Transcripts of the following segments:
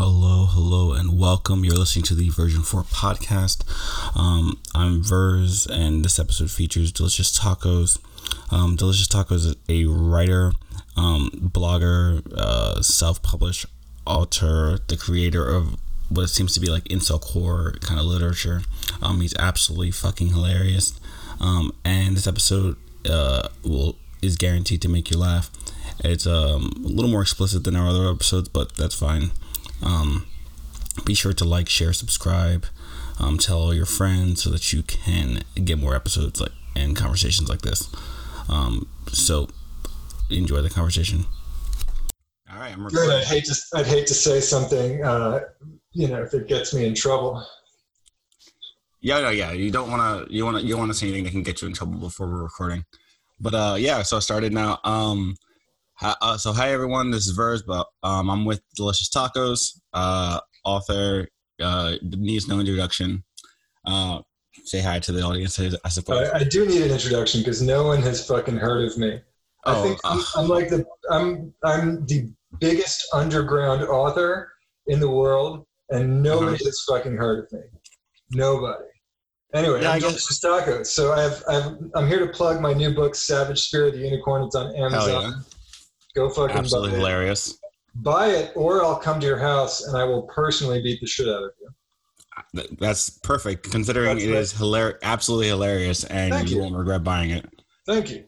Hello, hello, and welcome. You're listening to the Version 4 podcast. Um, I'm Verz, and this episode features Delicious Tacos. Um, Delicious Tacos is a writer, um, blogger, uh, self published author, the creator of what seems to be like incel core kind of literature. Um, he's absolutely fucking hilarious. Um, and this episode uh, will is guaranteed to make you laugh. It's um, a little more explicit than our other episodes, but that's fine. Um, be sure to like, share, subscribe, um, tell all your friends so that you can get more episodes like and conversations like this. Um, so enjoy the conversation. All right, I'm recording. Good. I hate to I'd hate to say something, uh, you know, if it gets me in trouble. Yeah, no, yeah. You don't want to. You want to. You want to say anything that can get you in trouble before we're recording. But uh, yeah. So I started now. Um, hi, uh, so hi everyone. This is Verz, but um, I'm with Delicious Tacos, uh, author. Uh, needs no introduction. Uh, say hi to the audience, I suppose. I, I do need an introduction because no one has fucking heard of me. I oh, think I'm, uh, I'm like the I'm I'm the biggest underground author in the world, and nobody uh-huh. has fucking heard of me. Nobody. Anyway, yeah, I'm Joe Tacos. So I've, I've, I'm here to plug my new book, Savage Spear of the Unicorn. It's on Amazon. Go fucking Absolutely buy hilarious. It. Buy it, or I'll come to your house and I will personally beat the shit out of you. That's perfect, considering That's it is hilarious, absolutely hilarious, and you, you won't regret buying it. Thank you.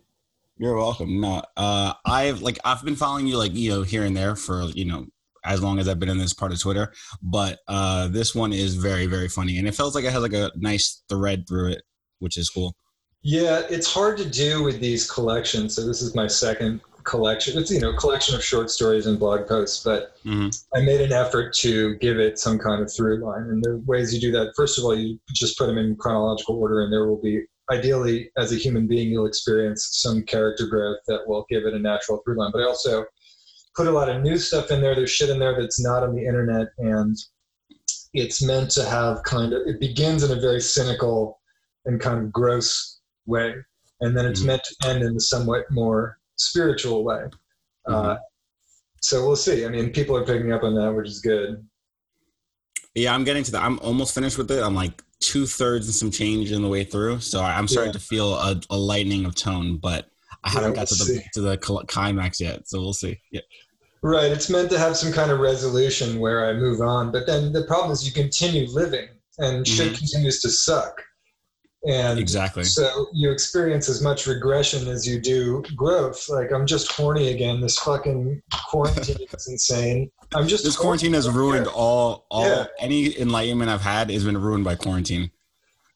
You're welcome. No, uh, I've like I've been following you like you know here and there for you know as long as I've been in this part of Twitter. But uh, this one is very, very funny, and it feels like it has like a nice thread through it, which is cool. Yeah, it's hard to do with these collections. So this is my second collection. It's you know collection of short stories and blog posts, but mm-hmm. I made an effort to give it some kind of through line. And the ways you do that, first of all, you just put them in chronological order, and there will be ideally as a human being you'll experience some character growth that will give it a natural through line. But I also put a lot of new stuff in there. There's shit in there that's not on the internet, and it's meant to have kind of. It begins in a very cynical and kind of gross way, and then it's mm-hmm. meant to end in a somewhat more spiritual way. Uh, mm-hmm. Uh, so we'll see. I mean, people are picking up on that, which is good. Yeah, I'm getting to that. I'm almost finished with it. I'm like two thirds and some change in the way through, so I'm starting yeah. to feel a, a lightening of tone, but I haven't got to the to the climax yet, so we'll see. Yeah. Right. It's meant to have some kind of resolution where I move on, but then the problem is you continue living, and mm-hmm. shit continues to suck. And exactly. So you experience as much regression as you do growth. Like I'm just horny again. This fucking quarantine is insane. I'm just this quarantine has ruined all all yeah. any enlightenment I've had has been ruined by quarantine.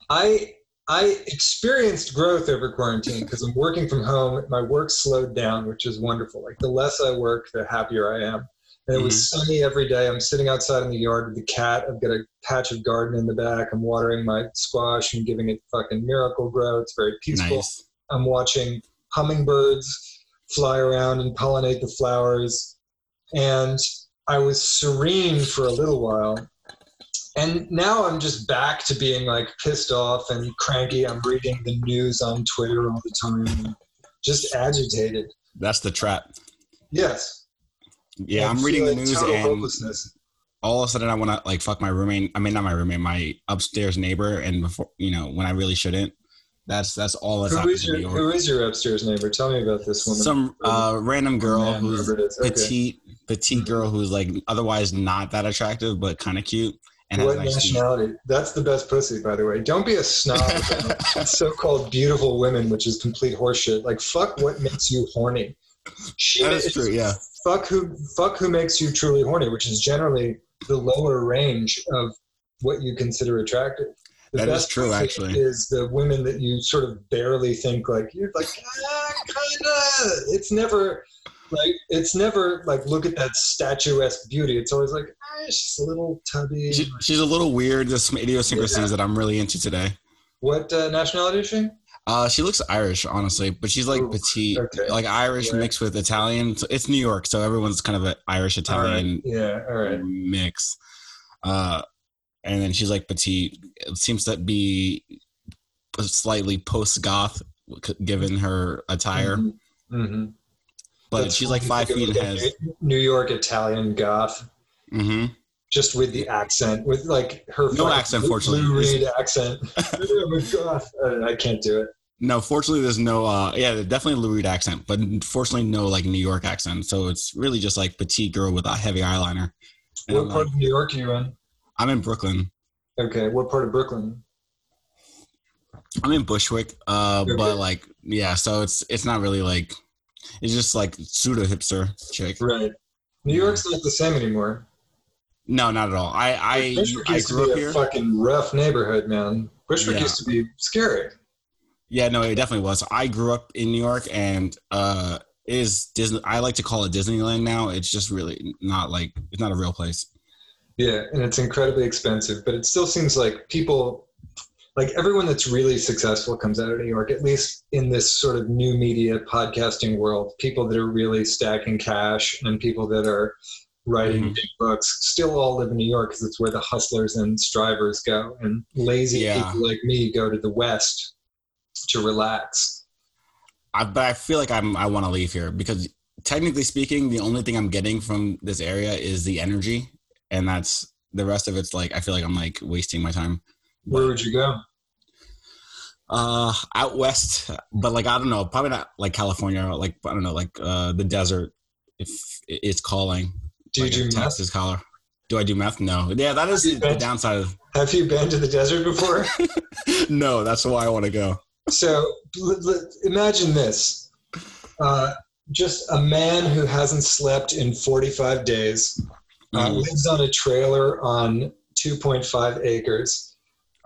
I I experienced growth over quarantine because I'm working from home. My work slowed down, which is wonderful. Like the less I work, the happier I am. And it was mm-hmm. sunny every day. I'm sitting outside in the yard with the cat. I've got a patch of garden in the back. I'm watering my squash and giving it fucking Miracle-Gro. It's very peaceful. Nice. I'm watching hummingbirds fly around and pollinate the flowers. And I was serene for a little while and now I'm just back to being like pissed off and cranky. I'm reading the news on Twitter all the time, just agitated. That's the trap. Yes. Yeah, I'm reading the news and all of a sudden I want to like fuck my roommate. I mean, not my roommate, my upstairs neighbor. And before, you know, when I really shouldn't. That's that's all that's who is your, Who is your upstairs neighbor? Tell me about this woman. Some uh, random girl who's okay. petite, petite girl who's like otherwise not that attractive but kind of cute and what nice nationality? Teeth. That's the best pussy, by the way. Don't be a snob so-called beautiful women, which is complete horseshit. Like, fuck what makes you horny. She, that is true. Yeah. Fuck who. Fuck who makes you truly horny, which is generally the lower range of what you consider attractive. The that is true, actually. Is the women that you sort of barely think like you're like ah, kinda. It's never like it's never like look at that statuesque beauty. It's always like ah, she's a little tubby. She, she's a little weird. There's some idiosyncrasies yeah. that I'm really into today. What uh, nationality is she? Uh, she looks Irish, honestly, but she's like Ooh, petite, okay. like Irish yeah. mixed with Italian. So it's New York, so everyone's kind of an Irish Italian yeah, all right. mix. Uh, and then she's like petite. It seems to be slightly post goth, given her attire. Mm-hmm. Mm-hmm but That's she's like five feet and has New York Italian goth. Mm-hmm. Just with the accent, with like her no accent, fortunately. Lou Reed accent. I can't do it. No, fortunately, there's no. uh Yeah, definitely Lou Reed accent, but fortunately, no like New York accent. So it's really just like petite girl with a heavy eyeliner. And what I'm part of New York are you in? I'm in Brooklyn. Okay, what part of Brooklyn? I'm in Bushwick, uh, okay. but like, yeah, so it's it's not really like it's just like pseudo hipster chick. Right. New York's not the same anymore. No, not at all. I I, Bushwick I used grew to be up a here. Fucking rough neighborhood, man. Bushwick yeah. used to be scary. Yeah, no, it definitely was. I grew up in New York, and uh, is Disney. I like to call it Disneyland now. It's just really not like it's not a real place. Yeah, and it's incredibly expensive, but it still seems like people, like everyone that's really successful comes out of New York, at least in this sort of new media podcasting world. People that are really stacking cash and people that are writing mm-hmm. big books still all live in New York because it's where the hustlers and strivers go. And lazy yeah. people like me go to the West to relax. I, but I feel like I'm, I want to leave here because technically speaking, the only thing I'm getting from this area is the energy and that's the rest of it's like I feel like I'm like wasting my time. Where would you go? Uh, out west, but like I don't know, probably not like California, like I don't know, like uh the desert. If it's calling, do you like do Texas color? Do I do meth? No. Yeah, that is the, the downside of. Have you been to the desert before? no, that's why I want to go. So l- l- imagine this: uh, just a man who hasn't slept in 45 days uh, mm. lives on a trailer on 2.5 acres.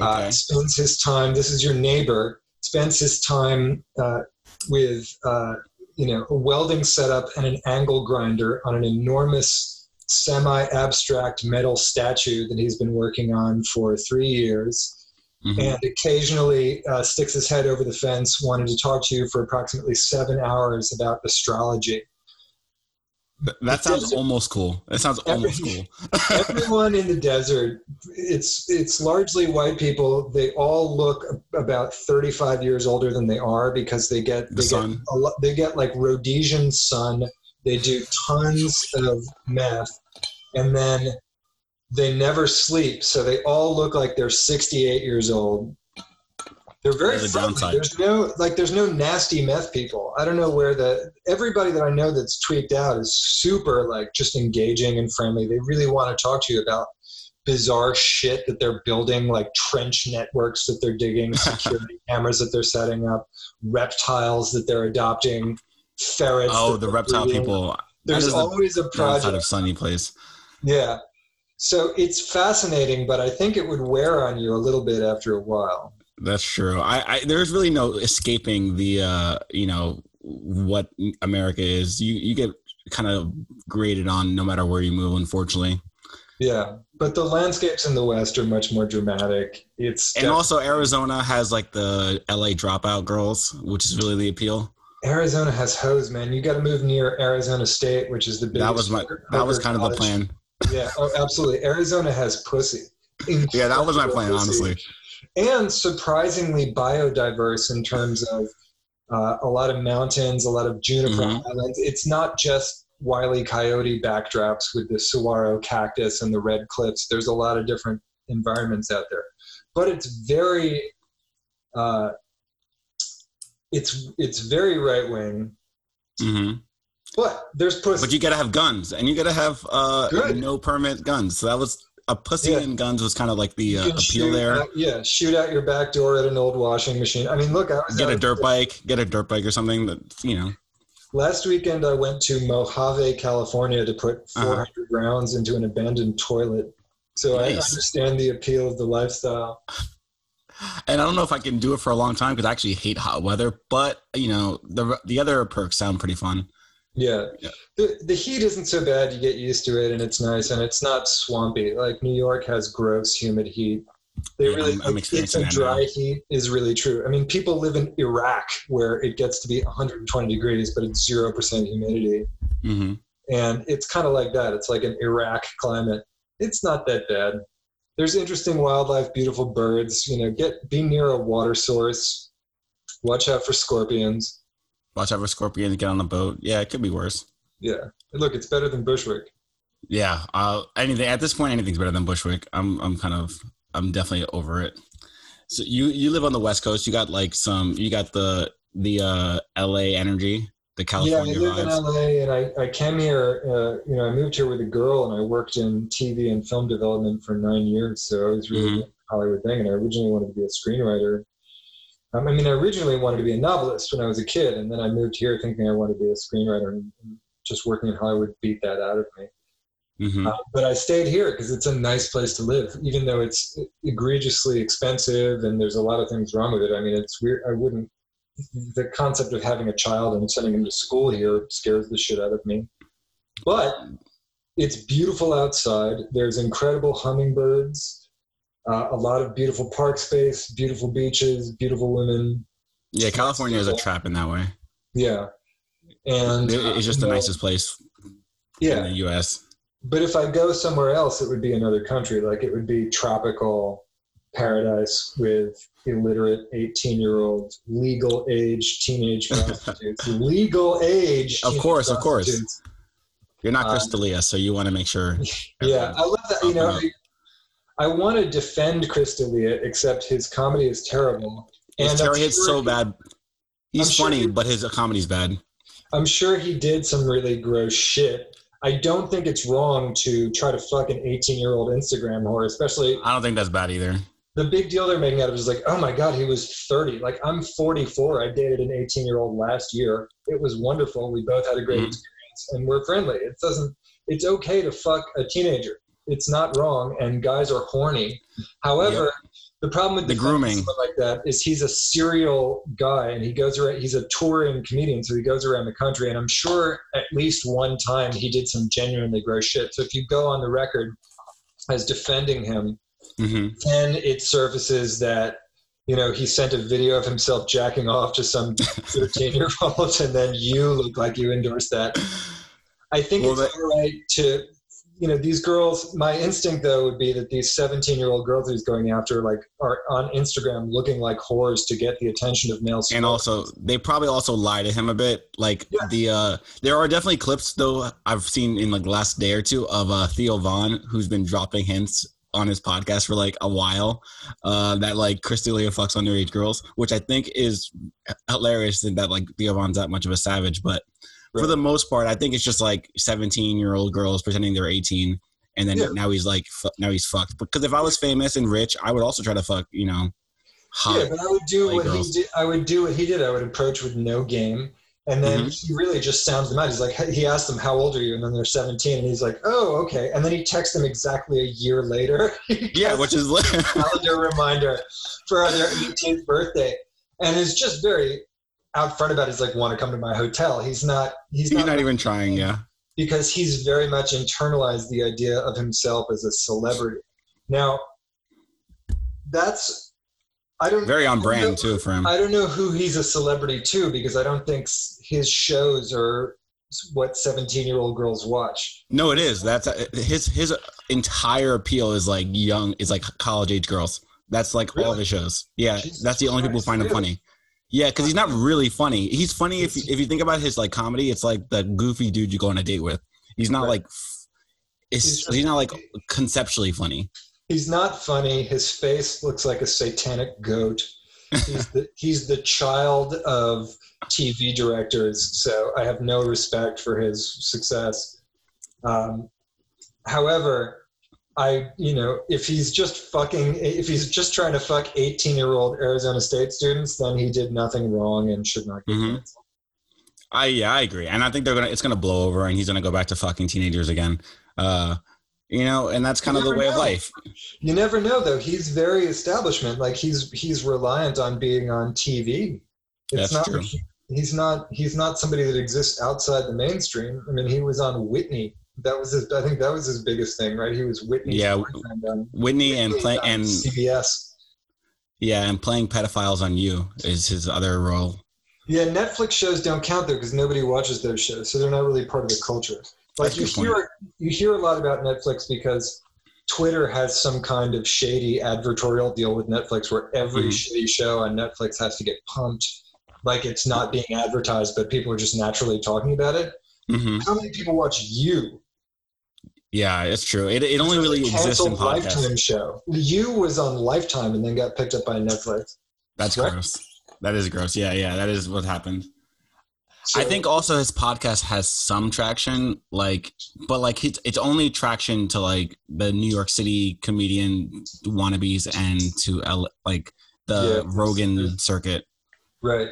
Uh, okay. Uh, spends his time. This is your neighbor. Spends his time uh, with uh, you know a welding setup and an angle grinder on an enormous semi-abstract metal statue that he's been working on for three years. Mm-hmm. and occasionally uh, sticks his head over the fence wanting to talk to you for approximately seven hours about astrology. That sounds almost cool. That sounds almost cool. everyone in the desert, it's it's largely white people. They all look about 35 years older than they are because they get they the get a they get like Rhodesian sun. They do tons of meth, and then they never sleep. So they all look like they're 68 years old. They're very the downside. There's no like there's no nasty meth people. I don't know where the everybody that I know that's tweaked out is super like just engaging and friendly. They really want to talk to you about bizarre shit that they're building, like trench networks that they're digging, security cameras that they're setting up, reptiles that they're adopting, ferrets. Oh, the reptile breeding. people. There's always a project out of sunny place. Yeah. So it's fascinating, but I think it would wear on you a little bit after a while. That's true. I, I there's really no escaping the uh, you know what America is. You you get kind of graded on no matter where you move. Unfortunately. Yeah, but the landscapes in the West are much more dramatic. It's and also Arizona has like the LA dropout girls, which is really the appeal. Arizona has hose, man. You got to move near Arizona State, which is the biggest. That was my. That was kind college. of the plan. Yeah, oh, absolutely. Arizona has pussy. yeah, that was my plan, pussy. honestly and surprisingly biodiverse in terms of uh, a lot of mountains, a lot of juniper mm-hmm. islands. It's not just wily coyote backdrops with the saguaro cactus and the red cliffs. There's a lot of different environments out there, but it's very, uh, it's it's very right wing. Mm-hmm. But there's pussy. But you gotta have guns, and you gotta have uh, no permit guns. So that was a pussy yeah. and guns was kind of like the uh, appeal there. yeah, shoot out your back door at an old washing machine. I mean, look, I was get a dirt bike, get a dirt bike or something that you know. Last weekend, I went to Mojave, California, to put 400 uh-huh. rounds into an abandoned toilet. So nice. I understand the appeal of the lifestyle. And I don't know if I can do it for a long time because I actually hate hot weather. But you know, the the other perks sound pretty fun. Yeah. yeah. The, the heat isn't so bad. You get used to it and it's nice and it's not swampy. Like New York has gross, humid heat. They yeah, really, I'm, I'm experiencing it's a dry now. heat is really true. I mean, people live in Iraq where it gets to be 120 degrees, but it's 0% humidity. Mm-hmm. And it's kind of like that. It's like an Iraq climate. It's not that bad. There's interesting wildlife, beautiful birds. You know, get be near a water source. Watch out for scorpions Watch out for scorpions. Get on the boat. Yeah, it could be worse. Yeah. Look, it's better than Bushwick. Yeah, uh, anything at this point, anything's better than Bushwick. I'm, I'm kind of, I'm definitely over it. So you, you live on the West Coast. You got like some, you got the, the uh, LA energy, the California yeah, I live vibes. in LA, and I, I came here. Uh, you know, I moved here with a girl, and I worked in TV and film development for nine years. So I was really mm-hmm. Hollywood thing, and I originally wanted to be a screenwriter. Um, I mean, I originally wanted to be a novelist when I was a kid, and then I moved here thinking I wanted to be a screenwriter, and, and just working in Hollywood beat that out of me. Mm-hmm. Uh, but I stayed here because it's a nice place to live, even though it's egregiously expensive and there's a lot of things wrong with it. I mean, it's weird. I wouldn't. The concept of having a child and sending him to school here scares the shit out of me. But it's beautiful outside. There's incredible hummingbirds, uh, a lot of beautiful park space, beautiful beaches, beautiful women. Yeah, California is a trap in that way. Yeah, and it's just the nicest place. Yeah, in the U.S but if I go somewhere else, it would be another country. Like it would be tropical paradise with illiterate 18 year old legal age teenage prostitutes. legal age. Of course, of course. You're not Chris um, D'Elia, so you want to make sure. Yeah, I love that. You know, I, I, want to defend Chris D'Elia, except his comedy is terrible. And his terrible. It's so bad. He's I'm funny, sure he, but his comedy's bad. I'm sure he did some really gross shit I don't think it's wrong to try to fuck an 18 year old Instagram whore, especially. I don't think that's bad either. The big deal they're making out of it is like, oh my God, he was 30. Like, I'm 44. I dated an 18 year old last year. It was wonderful. We both had a great mm-hmm. experience and we're friendly. It doesn't, it's okay to fuck a teenager. It's not wrong. And guys are horny. However, yep. The problem with the grooming like that is he's a serial guy and he goes around. He's a touring comedian, so he goes around the country. And I'm sure at least one time he did some genuinely gross shit. So if you go on the record as defending him, mm-hmm. then it surfaces that you know he sent a video of himself jacking off to some 13 year old, and then you look like you endorsed that. I think well, it's that- all right to you know these girls my instinct though would be that these 17 year old girls he's going after like are on instagram looking like whores to get the attention of males and also they probably also lie to him a bit like yeah. the uh there are definitely clips though i've seen in like the last day or two of uh theo von who's been dropping hints on his podcast for like a while uh that like chris D'Elia fucks underage girls which i think is hilarious that like theo von's that much of a savage but Right. For the most part, I think it's just like 17 year old girls pretending they're 18, and then yeah. now he's like, now he's fucked. Because if I was famous and rich, I would also try to fuck, you know, hot. Yeah, but I would do what girls. he did. I would do what he did. I would approach with no game. And then mm-hmm. he really just sounds them out. He's like, he asked them, "How old are you?" And then they're 17, and he's like, "Oh, okay." And then he texts them exactly a year later. yeah, which is like a calendar reminder for their 18th birthday, and it's just very out front about it. He's like want to come to my hotel. He's not. He's, he's not, not even trying. Yeah. Because he's very much internalized the idea of himself as a celebrity. Now, that's I don't very on brand know, too for him. I don't know who he's a celebrity to because I don't think his shows are what 17 year old girls watch. No, it is. That's uh, his his entire appeal is like young is like college age girls. That's like really? all of his shows. Yeah, Jesus that's the only Christ, people find him funny. Yeah, because he's not really funny. He's funny if you, if you think about his like comedy. It's like the goofy dude you go on a date with. He's not right. like it's, he's, he's not like conceptually funny. He's not funny. His face looks like a satanic goat. He's the, he's the child of TV directors, so I have no respect for his success. Um, however, I, you know, if he's just fucking, if he's just trying to fuck 18 year old Arizona State students, then he did nothing wrong and should not get mm-hmm. canceled. I yeah, I agree, and I think they're gonna it's gonna blow over, and he's gonna go back to fucking teenagers again. Uh, you know, and that's kind you of the way know. of life. You never know, though. He's very establishment. Like he's he's reliant on being on TV. It's that's not. True. He's not. He's not somebody that exists outside the mainstream. I mean, he was on Whitney that was his. I think that was his biggest thing, right? He was Whitney. Yeah, Whitney, Whitney and play and CBS. Yeah, and playing pedophiles on you is his other role. Yeah, Netflix shows don't count though because nobody watches those shows, so they're not really part of the culture. Like That's you hear, point. you hear a lot about Netflix because Twitter has some kind of shady advertorial deal with Netflix, where every mm-hmm. shitty show on Netflix has to get pumped, like it's not being advertised, but people are just naturally talking about it. Mm-hmm. How many people watch you? Yeah, it's true. It, it only really exists in podcasts. Lifetime show. You was on Lifetime and then got picked up by Netflix. That's gross. That is gross. Yeah, yeah, that is what happened. So, I think also his podcast has some traction, like, but like it's it's only traction to like the New York City comedian wannabes and to L, like the yeah, Rogan circuit. Right.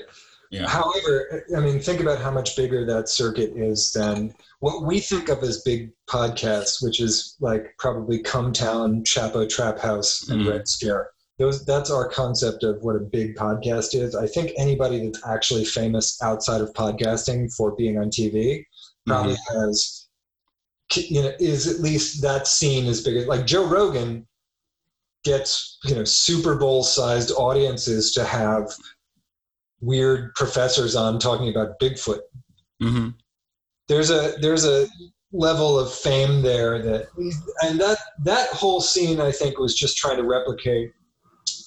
Yeah. However, I mean, think about how much bigger that circuit is than what we think of as big podcasts, which is like probably Cum Town, Chapo Trap House, and mm-hmm. Red Scare. Those that's our concept of what a big podcast is. I think anybody that's actually famous outside of podcasting for being on TV probably mm-hmm. has you know is at least that scene is big as like Joe Rogan gets you know Super Bowl sized audiences to have weird professors on talking about Bigfoot. Mm-hmm. There's a there's a level of fame there that and that that whole scene I think was just trying to replicate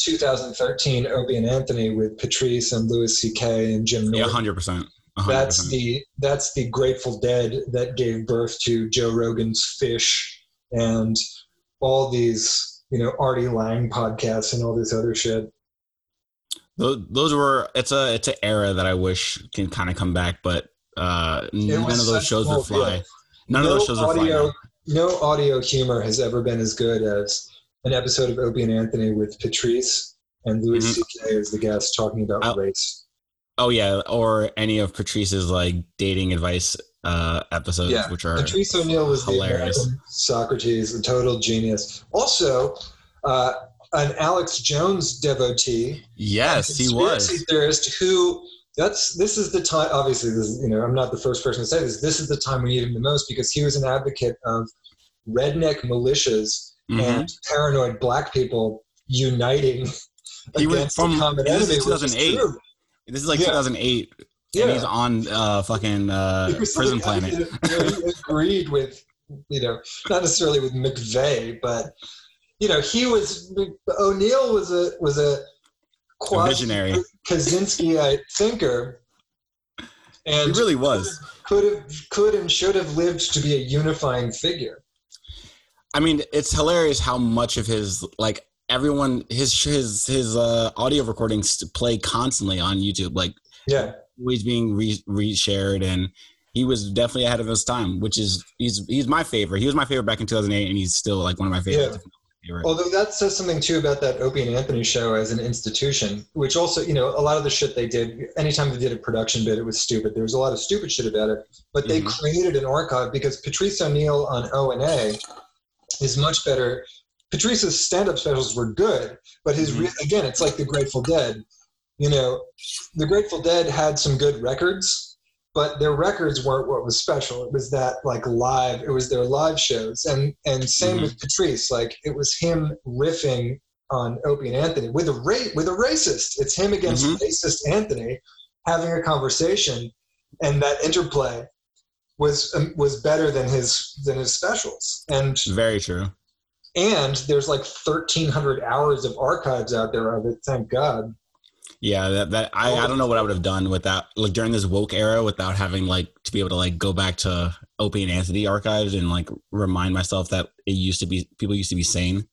2013 Opie and Anthony with Patrice and Louis C.K. and Jim. Norton. Yeah, hundred percent. That's the that's the Grateful Dead that gave birth to Joe Rogan's Phish and all these you know Artie Lange podcasts and all this other shit. Those, those were it's a it's an era that I wish can kind of come back, but uh, none of those shows would fly. None no of those shows would fly. No audio humor has ever been as good as an episode of Opie and Anthony with Patrice and Louis mm-hmm. C.K. as the guest talking about I'll, race. Oh yeah, or any of Patrice's like dating advice uh, episodes, yeah. which are Patrice O'Neal was hilarious. Socrates, a total genius. Also, uh, an Alex Jones devotee. Yes, he was theorist who. That's this is the time. Obviously, this is, you know I'm not the first person to say this. This is the time we need him the most because he was an advocate of redneck militias mm-hmm. and paranoid black people uniting he against from, the common enemy. 2008. This is like yeah. 2008. Yeah. And he's on uh, fucking uh, Prison Planet. he agreed with, you know, not necessarily with McVeigh, but you know, he was O'Neal was a was a, a visionary Kaczynskiite thinker, and he really was could have could and should have lived to be a unifying figure. I mean, it's hilarious how much of his like everyone his his his uh, audio recordings play constantly on YouTube. Like, yeah, always being re- reshared, and he was definitely ahead of his time. Which is he's he's my favorite. He was my favorite back in 2008, and he's still like one of my favorites. Yeah. Although that says something too about that Opie and Anthony show as an institution, which also, you know, a lot of the shit they did, anytime they did a production bit, it was stupid. There was a lot of stupid shit about it, but they mm-hmm. created an archive because Patrice O'Neal on O and A is much better. Patrice's stand-up specials were good, but his mm-hmm. again, it's like the Grateful Dead. You know, the Grateful Dead had some good records, but their records weren't what was special. It was that like live. It was their live shows, and and same mm-hmm. with Patrice. Like it was him riffing on Opie and Anthony with a ra- with a racist. It's him against mm-hmm. racist Anthony having a conversation, and that interplay was um, was better than his than his specials. And very true. And there's like 1,300 hours of archives out there of it. Thank God. Yeah, that, that I, I don't know what I would have done without like during this woke era without having like to be able to like go back to Opie and Anthony archives and like remind myself that it used to be people used to be sane.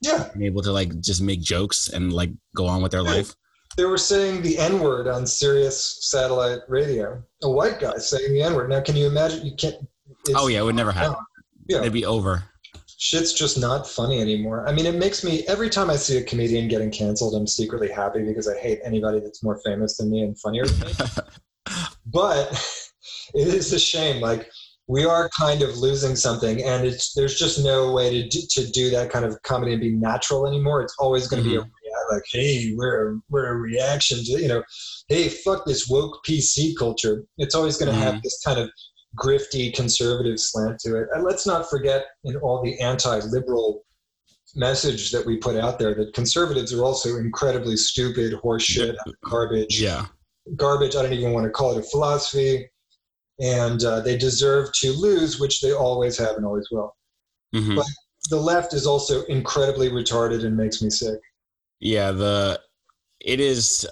Yeah. And able to like just make jokes and like go on with their yeah. life they were saying the N word on Sirius satellite radio. A white guy saying the N word. Now, can you imagine? You can't. Oh yeah, it would never happen. Yeah, it'd be over. Shit's just not funny anymore. I mean, it makes me every time I see a comedian getting canceled, I'm secretly happy because I hate anybody that's more famous than me and funnier than me. but it is a shame. Like we are kind of losing something, and it's there's just no way to do, to do that kind of comedy and be natural anymore. It's always going to mm-hmm. be a like, hey, we're a, we're a reaction to, you know, hey, fuck this woke PC culture. It's always going to mm-hmm. have this kind of grifty conservative slant to it. And let's not forget in all the anti-liberal message that we put out there that conservatives are also incredibly stupid, horseshit, garbage. Yeah. Garbage. I don't even want to call it a philosophy. And uh, they deserve to lose, which they always have and always will. Mm-hmm. But the left is also incredibly retarded and makes me sick. Yeah, the it is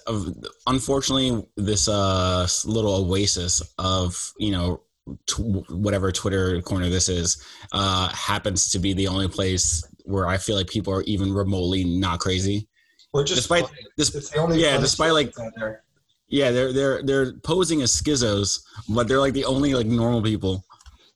unfortunately this uh little oasis of you know t- whatever Twitter corner this is uh, happens to be the only place where I feel like people are even remotely not crazy. Or just despite this, the only yeah, despite like there. yeah, they're they're they're posing as schizos, but they're like the only like normal people.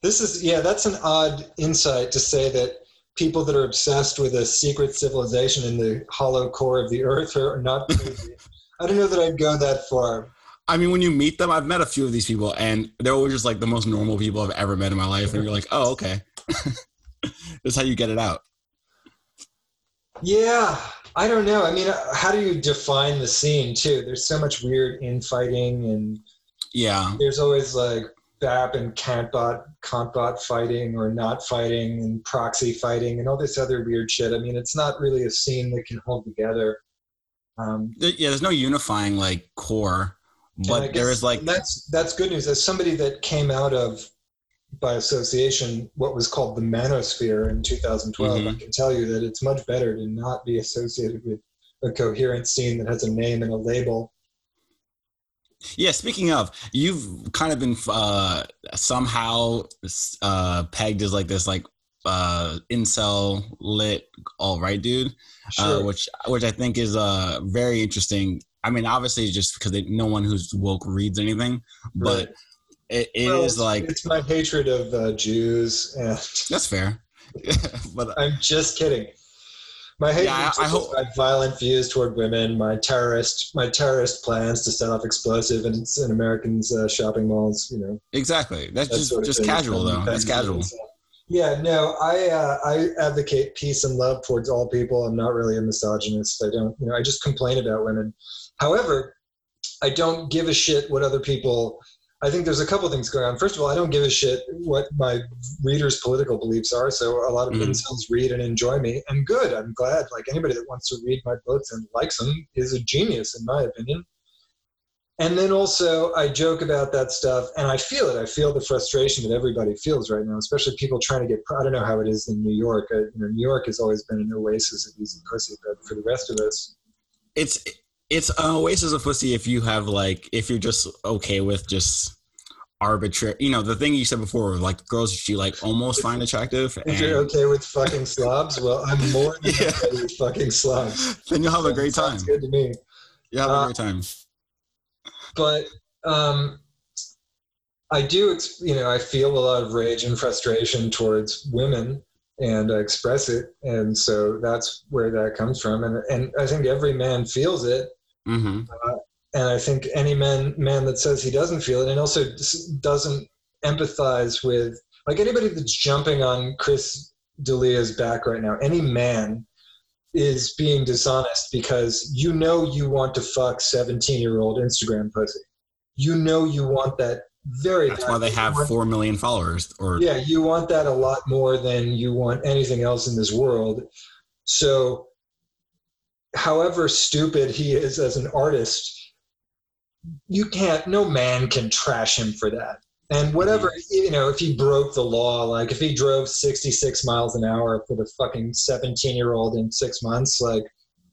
This is yeah, that's an odd insight to say that people that are obsessed with a secret civilization in the hollow core of the earth are not crazy. I don't know that I'd go that far. I mean, when you meet them, I've met a few of these people, and they're always just like the most normal people I've ever met in my life, and you're like, oh, okay, that's how you get it out. Yeah, I don't know. I mean, uh, how do you define the scene too? There's so much weird infighting, and Yeah, there's always like BAP and Kantbot, Kantbot fighting or not fighting, and proxy fighting, and all this other weird shit. I mean, it's not really a scene that can hold together. Um, yeah. There's no unifying like core, but there is like that's that's good news. As somebody that came out of by association what was called the manosphere in 2012, I Mhm. can tell you that it's much better to not be associated with a coherent scene that has a name and a label. Yeah, speaking of, you've kind of been uh, somehow uh, pegged as like this like uh, incel lit all right dude, uh, Sure. which which I think is uh, very interesting. I mean, obviously, just because they, no one who's woke reads anything, but Right. it, it is Well, it's- like it's my hatred of uh, Jews, and that's fair. but I'm just kidding. My hatred Yeah, I- I hope- my violent views toward women, my terrorist, my terrorist plans to set off explosive in, in Americans' uh, shopping malls. You know, exactly, that's, that just sort of just casual though. That's casual. Yeah, no, I uh, I advocate peace and love towards all people. I'm not really a misogynist. I don't, you know, I just complain about women. However, I don't give a shit what other people. I think there's a couple things going on. First of all, I don't give a shit what my readers' political beliefs are. So a lot of Mhm. incels read and enjoy me, and good. I'm glad. Like anybody that wants to read my books and likes them is a genius, in my opinion. And then also, I joke about that stuff, and I feel it. I feel the frustration that everybody feels right now, especially people trying to get. I don't know how it is in New York. Uh, you know, New York has always been an oasis of easy pussy, but for the rest of us, It's it's an oasis of pussy if you have like if you're just okay with just arbitrary. You know, the thing you said before, like girls that you like almost find attractive, if you're okay with fucking slobs, well, I'm more than Yeah. okay with fucking slobs. then you'll have a great time. Good to me. You have a Uh, great time. but um, I do, ex- you know, I feel a lot of rage and frustration towards women, and I express it, and so that's where that comes from, and and I think every man feels it, hmm and I think any man man that says he doesn't feel it, and also doesn't empathize with, like anybody that's jumping on Chris D'Elia's back right now, any man is being dishonest because you know you want to fuck 17 year old Instagram pussy. You know you want that very That's why they have You want- four million followers. Or yeah, you want that a lot more than you want anything else in this world. So, however stupid he is as an artist, you can't, no man can trash him for that. And whatever, you know, if he broke the law, like if he drove 66 miles an hour for the fucking 17 year old in six months, like,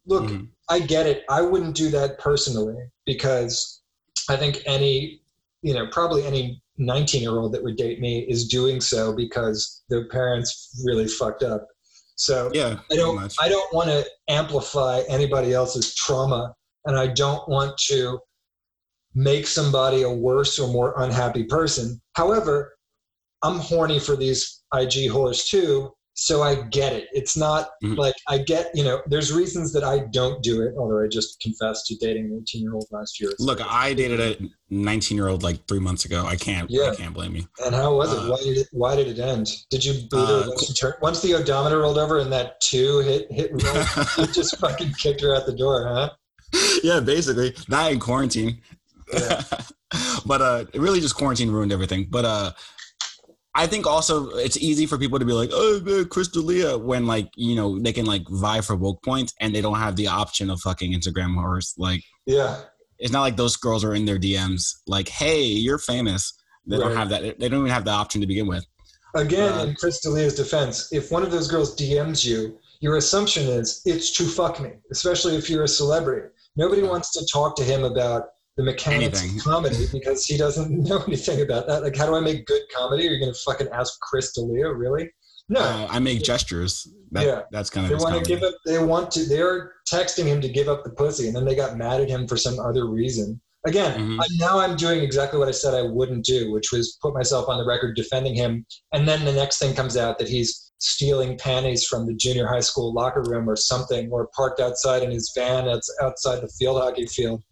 look, Mhm. I get it. I wouldn't do that personally because I think any, you know, probably any 19 year old that would date me is doing so because their parents really fucked up. So yeah, I don't. I don't want to amplify anybody else's trauma and I don't want to make somebody a worse or more unhappy person. However, I'm horny for these IG whores too, so I get it. It's not Mhm. like I get, you know, there's reasons that I don't do it, although I just confessed to dating an 18 year old last year. Look, I dated a 19 year old like three months ago. I can't. Yeah. I can't blame you. And how was it? Uh, why did it? Why did it end? Did you boot Uh, her once, you once the odometer rolled over and that two hit hit roll, you just fucking kicked her out the door, huh? yeah, basically. Not in quarantine. Yeah. but uh it really just quarantine ruined everything. But uh I think also it's easy for people to be like, oh, Chris D'Elia, when like, you know, they can like vie for woke points and they don't have the option of fucking Instagram horse. Like, Yeah. it's not like those girls are in their DMs like, hey, you're famous. They don't have that. They don't even have the option to begin with. Again, Uh, in Chris D'Elia's defense, if one of those girls DMs you, your assumption is it's to fuck me, especially if you're a celebrity. Nobody wants to talk to him about the mechanics Anything. of comedy because he doesn't know anything about that. Like, how do I make good comedy? Are you going to fucking ask Chris D'Elia? Really? No. Uh, I make gestures. That, Yeah. That's kind of they want to give up. They want to. They're texting him to give up the pussy, and then they got mad at him for some other reason. Again, Mhm. I, now I'm doing exactly what I said I wouldn't do, which was put myself on the record defending him. And then the next thing comes out that he's stealing panties from the junior high school locker room or something, or parked outside in his van that's outside the field hockey field,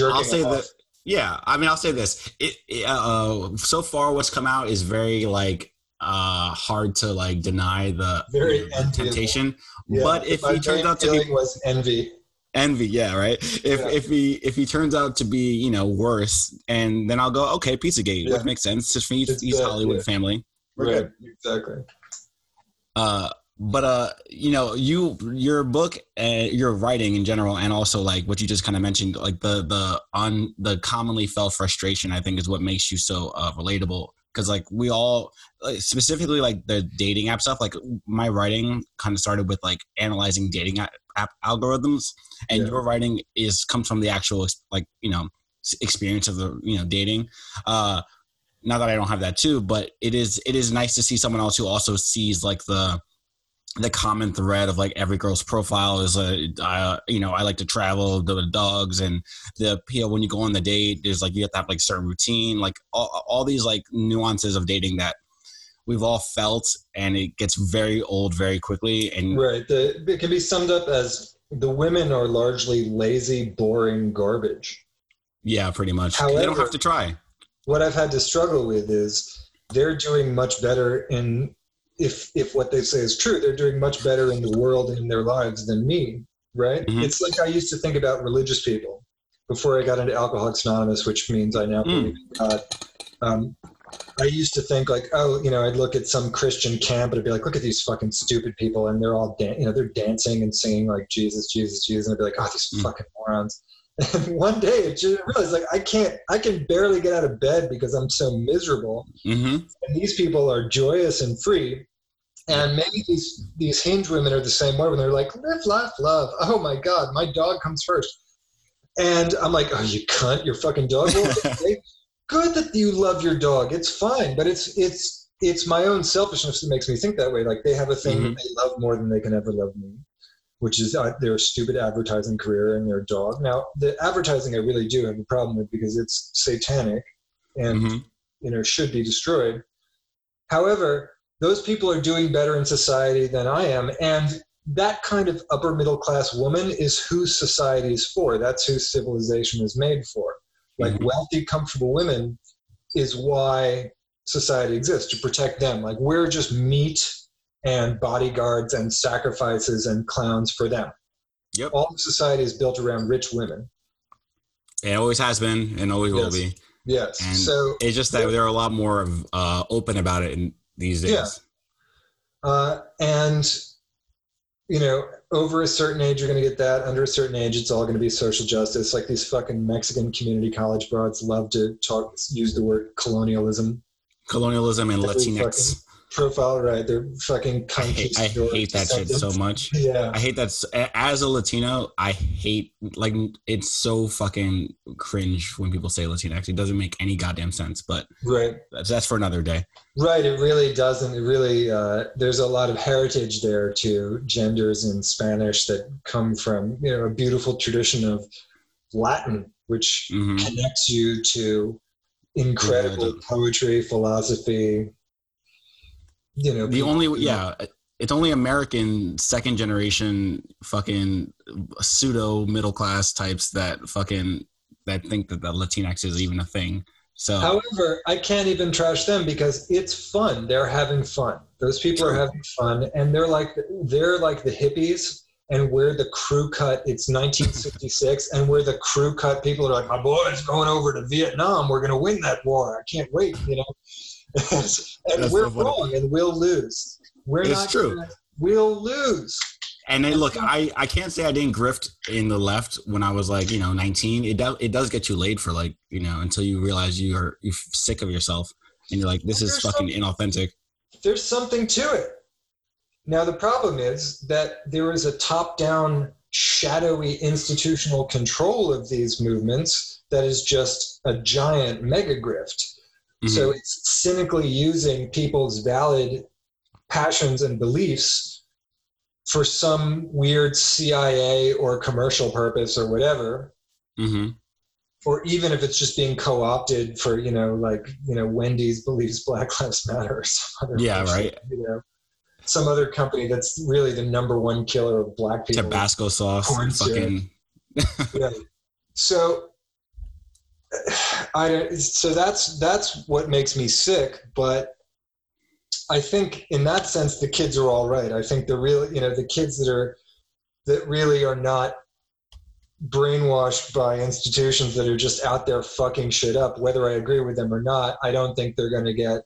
I'll say off. that. Yeah, I mean, I'll say this. It, it, uh, so far, what's come out is very like uh hard to like deny the, Very temptation. Yeah, but if my he turns out to be was envy. envy, yeah, right. If Yeah. if he if he turns out to be you know worse, and then I'll go okay, Pizzagate, Yeah. which makes sense. Just feeds East, good, Hollywood yeah. family. We're Right, good. exactly. Uh, but uh, you know, you your book, uh, your writing in general, and also like what you just kind of mentioned, like the the on the commonly felt frustration, I think is what makes you so uh, relatable. Because like we all, like, specifically like the dating app stuff. Like my writing kind of started with like analyzing dating app, app algorithms, and Yeah. your writing is comes from the actual like you know experience of the you know dating. Uh, not that I don't have that too, but it is it is nice to see someone else who also sees like the the common thread of like every girl's profile is a uh, you know I like to travel the dogs and the appeal when you go on the date there's like you have to have like certain routine like all, all these like nuances of dating that we've all felt and it gets very old very quickly and Right. The, it can be summed up as the women are largely lazy, boring garbage. yeah pretty much they don't have to try What I've had to struggle with is they're doing much better in if if what they say is true, they're doing much better in the world and in their lives than me. Right? Mhm. It's like I used to think about religious people before I got into Alcoholics Anonymous, which means I now Mm. believe in God. Um, I used to think like, oh, you know, I'd look at some Christian camp and I'd be like, look at these fucking stupid people, and they're all, dan- you know, they're dancing and singing like Jesus, Jesus, Jesus, and I'd be like, oh, these Mm. fucking morons. And one day, it just realized like I can't, I can barely get out of bed because I'm so miserable, hmm and these people are joyous and free. And maybe these these hinge women are the same way when they're like, live, laugh, love. Oh my God, my dog comes first. And I'm like, oh, you cunt, your fucking dog. Okay, good that you love your dog. It's fine, but it's it's it's my own selfishness that makes me think that way. Like they have a thing that they love more than they can ever love me, which is uh, their stupid advertising career and their dog. Now, the advertising I really do have a problem with because it's satanic and hmm you know should be destroyed. However, those people are doing better in society than I am, and that kind of upper middle class woman is who society is for. That's who civilization is made for. Like Mhm. wealthy, comfortable women is why society exists to protect them. Like we're just meat and bodyguards and sacrifices and clowns for them. Yep. All of society is built around rich women. it always has been and always will be Yes. And so it's just that they're a lot more uh, open about it in these days. Yeah. uh, and you know over a certain age you're going to get that. Under a certain age it's all going to be social justice. Like these fucking mexican community college broads love to talk use the word colonialism. Colonialism and Every latinx profile right they're fucking I hate, I hate that shit so much. yeah I hate that. As a Latino, I hate like it's so fucking cringe when people say Latinx. It doesn't make any goddamn sense. But right that's, that's for another day. right it really doesn't it really uh, there's a lot of heritage there to genders in spanish that come from you know a beautiful tradition of latin which hmm connects you to incredible Yeah, poetry, philosophy. You know, The only yeah, it's only American second generation fucking pseudo middle class types that fucking that think that the Latinx is even a thing. So However, I can't even trash them because it's fun. They're having fun. Those people are having fun, and they're like they're like the hippies, and we're the crew cut. It's 1966, and we're the crew cut people are like, my boy's going over to Vietnam. We're gonna win that war. I can't wait. You know, and That's we're wrong, and we'll lose. We're It's not true. gonna- we'll lose. And then look, I, I can't say I didn't grift in the left when I was like you know 19. It does it does get you laid for like you know until you realize you are you're sick of yourself and you're like this is fucking inauthentic. there's something to it. Now, the problem is that there is a top down, shadowy institutional control of these movements that is just a giant mega grift. Mm-hmm. So it's cynically using people's valid passions and beliefs for some weird CIA or commercial purpose or whatever. Mm-hmm. Or even if it's just being co-opted for, you know, like, you know, Wendy's believes Black Lives Matter or some other Yeah, right. You know, some other company that's really the number one killer of black people. Tabasco sauce. Fucking yeah. So I so that's that's what makes me sick, but I think in that sense the kids are all right. I think the real you know the kids that are that really are not brainwashed by institutions that are just out there fucking shit up whether I agree with them or not. I don't think they're going to get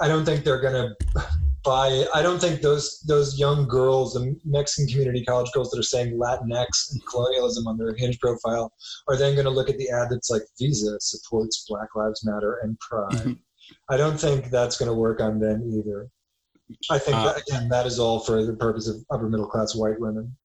I don't think they're going to buy I don't think those those young girls, the Mexican community college girls that are saying Latinx and colonialism on their hinge profile are then going to look at the ad that's like Visa supports Black Lives Matter and Pride. Mm-hmm. I don't think that's going to work on them either. I think uh, that, again that is all for the purpose of upper middle class white women.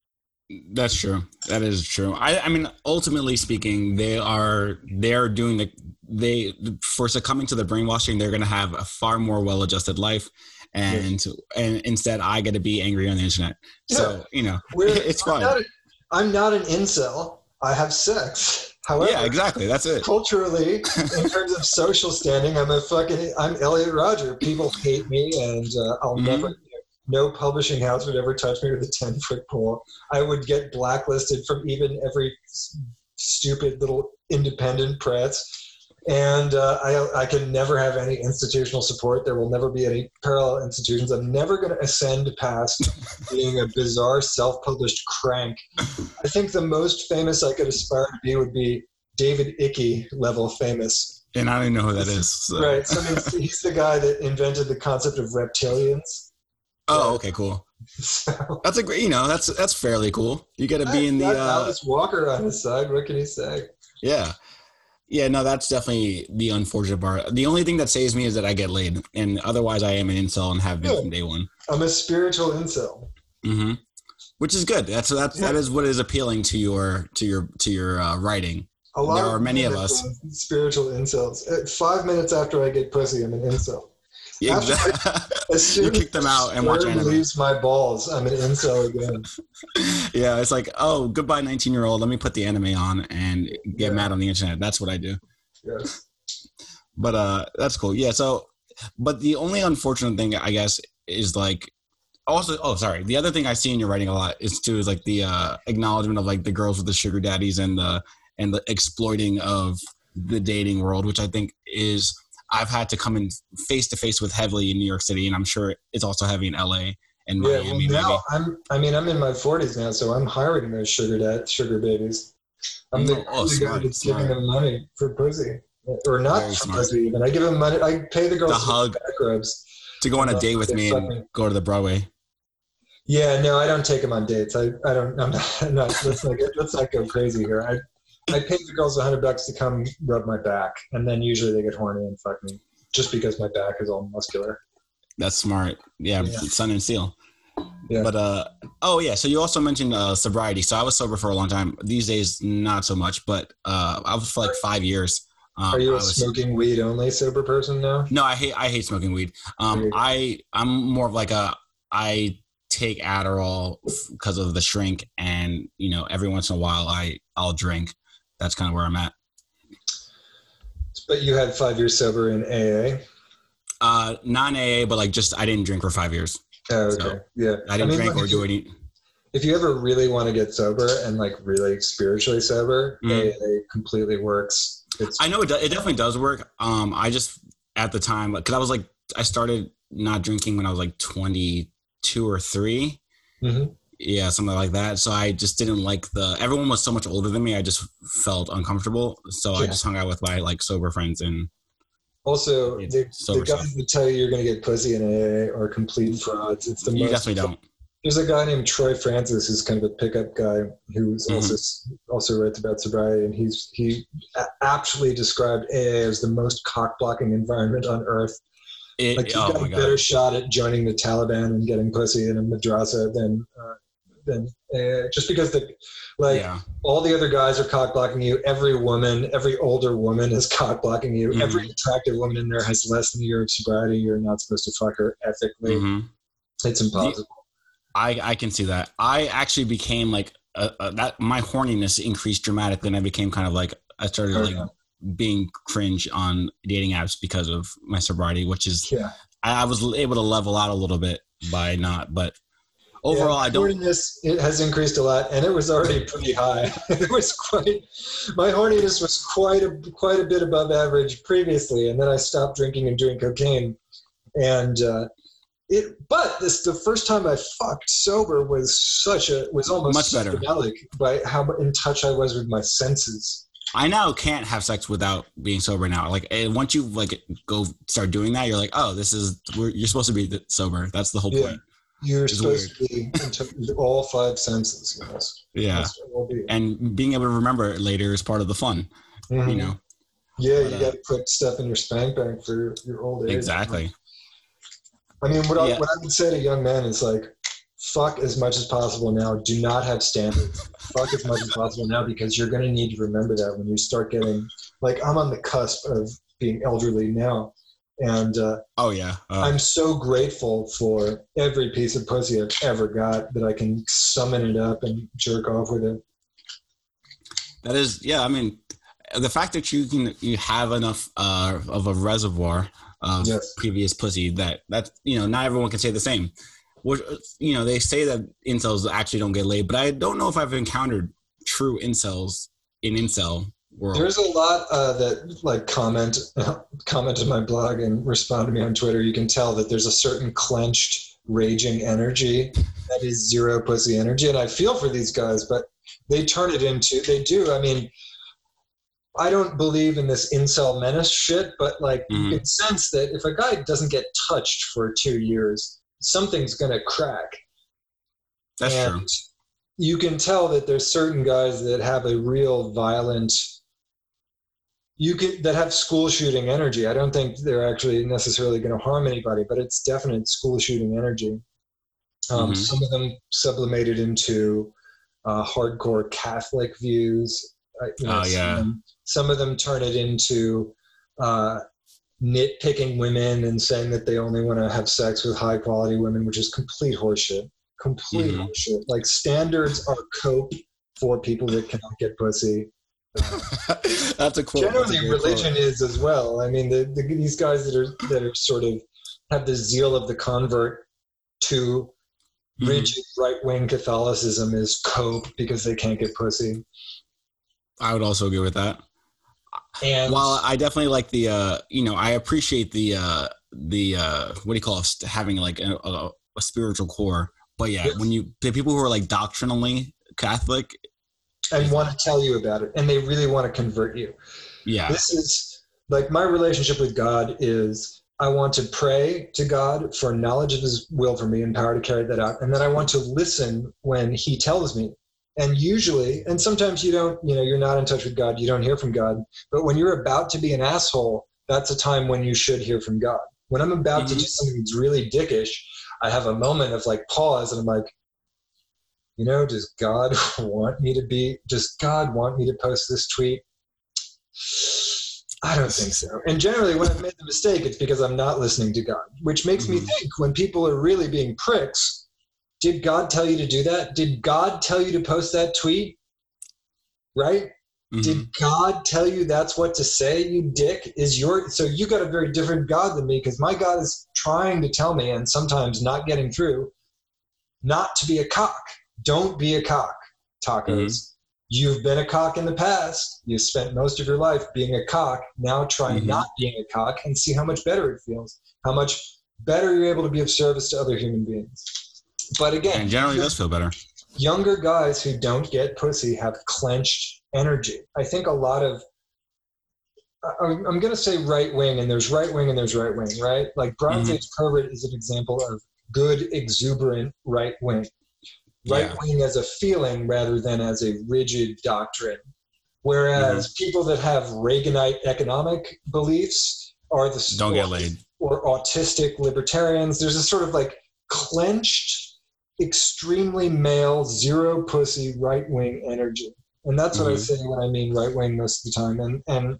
That's true. That is true. I, I mean, ultimately speaking, they are they are doing the they for succumbing to the brainwashing. They're going to have a far more well-adjusted life, and and instead I get to be angry on the internet. Yeah. So you know, We're, it's fine. Not a, I'm not an incel. I have sex. However, yeah, exactly. That's it. Culturally, in terms of social standing, I'm a fucking I'm Elliot Rodger. People hate me, and uh, I'll mm-hmm. never. no publishing house would ever touch me with a ten foot pole. I would get blacklisted from even every stupid little independent press and uh, I, I can never have any institutional support. There will never be any parallel institutions. I'm never going to ascend past being a bizarre self-published crank. I think the most famous I could aspire to be would be David Icke level famous. And I don't know who that is. So. Right. So mean, he's the guy that invented the concept of reptilians. Oh, okay, cool. So, that's a great, you know, that's that's fairly cool. You got to be in the. Uh, Alice Walker on his side. What can he say? Yeah. Yeah, no, that's definitely the unfortunate part. The only thing that saves me is that I get laid, and otherwise, I am an incel and have been from day one. I'm a spiritual incel. Mm-hmm. Which is good. That's that's yeah. that is what is appealing to your to your to your uh, writing. A lot there are many of us spiritual incels. Five minutes after I get pussy, I'm an incel. Yeah, exactly. as soon you kick them out and watch anime. leaves my balls, I'm an incel again. yeah, it's like, oh, goodbye, 19 year old. Let me put the anime on and get yeah. mad on the internet. That's what I do. Yes. But uh, that's cool. Yeah. So, but the only unfortunate thing, I guess, is like also oh sorry the other thing i see in your writing a lot is too is like the uh acknowledgement of like the girls with the sugar daddies and the and the exploiting of the dating world which i think is I've had to come in face to face with heavily in New York City, and I'm sure it's also heavy in LA and Miami. Yeah, well, now I'm. I mean, I'm in my 40s now, so I'm hiring those sugar dad, sugar babies. I'm mm, the, oh, the guy that's giving them money for pussy, or not for pussy even. I give them money. I pay the girls the hug, back rubs to go on a date with me and go to the Broadway. Yeah, no, I don't take them on dates. I, I don't. I'm not. I'm not let's not get, let's not go crazy here. I I pay the girls a hundred bucks to come rub my back, and then usually they get horny and fuck me just because my back is all muscular. That's smart. Yeah, yeah. Sun and Steel. Yeah. But uh oh yeah, so you also mentioned uh sobriety. So I was sober for a long time. These days not so much, but uh I was for like five years. Um, Are you a was, smoking weed only sober person now? No, I hate I hate smoking weed. Um I I'm more of like a I take Adderall because of the shrink and you know every once in a while I I'll drink that's kind of where I'm at. But you had five years sober in AA. Uh, non AA, but like just I didn't drink for five years. Oh, okay. So yeah. I didn't I mean, drink or do any. If you ever really want to get sober and like really spiritually sober, mm. AA completely works. It's I know it, it definitely does work. Um, I just at the time because I was like I started not drinking when I was like 22 or 3 mm-hmm yeah, something like that. So I just didn't like the. Everyone was so much older than me. I just felt uncomfortable. So yeah. I just hung out with my like sober friends and. Also, the, the guys that tell you you're going to get pussy in AA are complete frauds. It's the you most. definitely don't. There's a guy named Troy Francis who's kind of a pickup guy who's mm-hmm. also also writes about sobriety, and he's he aptly described AA as the most cock blocking environment on earth. It, like you oh got a better shot at joining the Taliban and getting pussy in a madrasa than uh, than uh, just because the like yeah. all the other guys are cock blocking you. Every woman, every older woman is cock blocking you. Mhm. Every attractive woman in there has less than a year of sobriety. You're not supposed to fuck her ethically. Mhm. It's impossible. I I can see that. I actually became like uh, uh, that. My horniness increased dramatically, and I became kind of like I started Oh, like yeah. Being cringe on dating apps because of my sobriety, which is Yeah. I, I was able to level out a little bit by not. But overall, yeah, I don't. Horniness it has increased a lot, and it was already pretty high. it was quite. My horniness was quite a quite a bit above average previously, and then I stopped drinking and doing cocaine, and uh, it. But this the first time I fucked sober was such a was almost Much better. psychedelic by how in touch I was with my senses. I now can't have sex without being sober now. Like eh, once you like go start doing that, you're like, oh, this is we're, you're supposed to be sober. That's the whole Yeah. point. You're It's supposed to be into all five senses. Yes. Yeah, That's what it'll be. and being able to remember it later is part of the fun. You Mhm. know, Yeah, you uh, got to put stuff in your spank bank for your, your old age. exactly. I mean, what, Yeah. I, what I would say to young men is like, fuck as much as possible now. Do not have standards. fuck as much as possible now because you're going to need to remember that when you start getting, like, I'm on the cusp of being elderly now. And uh, Oh yeah, uh, I'm so grateful for every piece of pussy I've ever got that I can summon it up and jerk off with it. that is yeah. I mean, the fact that you can you have enough uh, of a reservoir of Yes. previous pussy that that you know not everyone can say the same. Which you know they say that incels actually don't get laid, but I don't know if I've encountered true incels in incel world. There's a lot uh, that like comment comment on my blog and respond to me on Twitter. You can tell that there's a certain clenched, raging energy that is zero pussy energy, and I feel for these guys, but they turn it into they do. I mean, I don't believe in this incel menace shit, but like Mhm. you can sense that if a guy doesn't get touched for two years, something's gonna crack. That's and true. you can tell that there's certain guys that have a real violent you can that have school shooting energy i don't think they're actually necessarily going to harm anybody but it's definite school shooting energy um, Mhm. some of them sublimated into uh, hardcore catholic views uh, you know, Oh, yeah. some, some of them turn it into uh, nitpicking women and saying that they only want to have sex with high quality women which is complete horseshit complete Mhm. horseshit like standards are cope for people that cannot get pussy That's a quote. A generally great religion is as well i mean the, the, these guys that are that are sort of have the zeal of the convert to quote. Mhm. rigid right-wing catholicism is cope because they can't get pussy I would also agree with that. And While I definitely like the, uh, you know, I appreciate the, uh, the, uh, what do you call it? Having like a, a, a spiritual core. But yeah, Yes. when you, the people who are like doctrinally Catholic, and want to tell you about it and they really want to convert you yeah, this is like my relationship with God is I want to pray to God for knowledge of His will for me and power to carry that out. And then I want to listen when He tells me. And usually, and sometimes you don't, you know, you're not in touch with God, you don't hear from God. But when you're about to be an asshole, that's a time when you should hear from God. When I'm about to Mhm. do something that's really dickish, I have a moment of like pause and I'm like, you know, does God want me to be, does God want me to post this tweet? I don't think so. And generally, when I've made the mistake, it's because I'm not listening to God, which makes me Mhm. think when people are really being pricks, did God tell you to do that? Did God tell you to post that tweet? Right? Mhm. Did God tell you that's what to say, you dick? Is your so you got a very different God than me because my God is trying to tell me and sometimes not getting through not to be a cock. Don't be a cock, tacos. You've been a cock in the past. You spent most of your life being a cock. Now try Mhm. not being a cock and see how much better it feels. How much better you're able to be of service to other human beings. But again, and generally does feel better. younger guys who don't get pussy have clenched energy. I think a lot of I'm, I'm going to say right wing, and there's right wing and there's right wing, right? Like Bronze Mhm. Age pervert is an example of good, exuberant right wing. Right Yeah. wing as a feeling rather than as a rigid doctrine. Whereas Mm-hmm. people that have Reaganite economic beliefs are the Don't get laid. or autistic libertarians. There's a sort of like clenched extremely male, zero pussy, right wing energy. And that's what mm-hmm. I say when I mean right wing most of the time. And and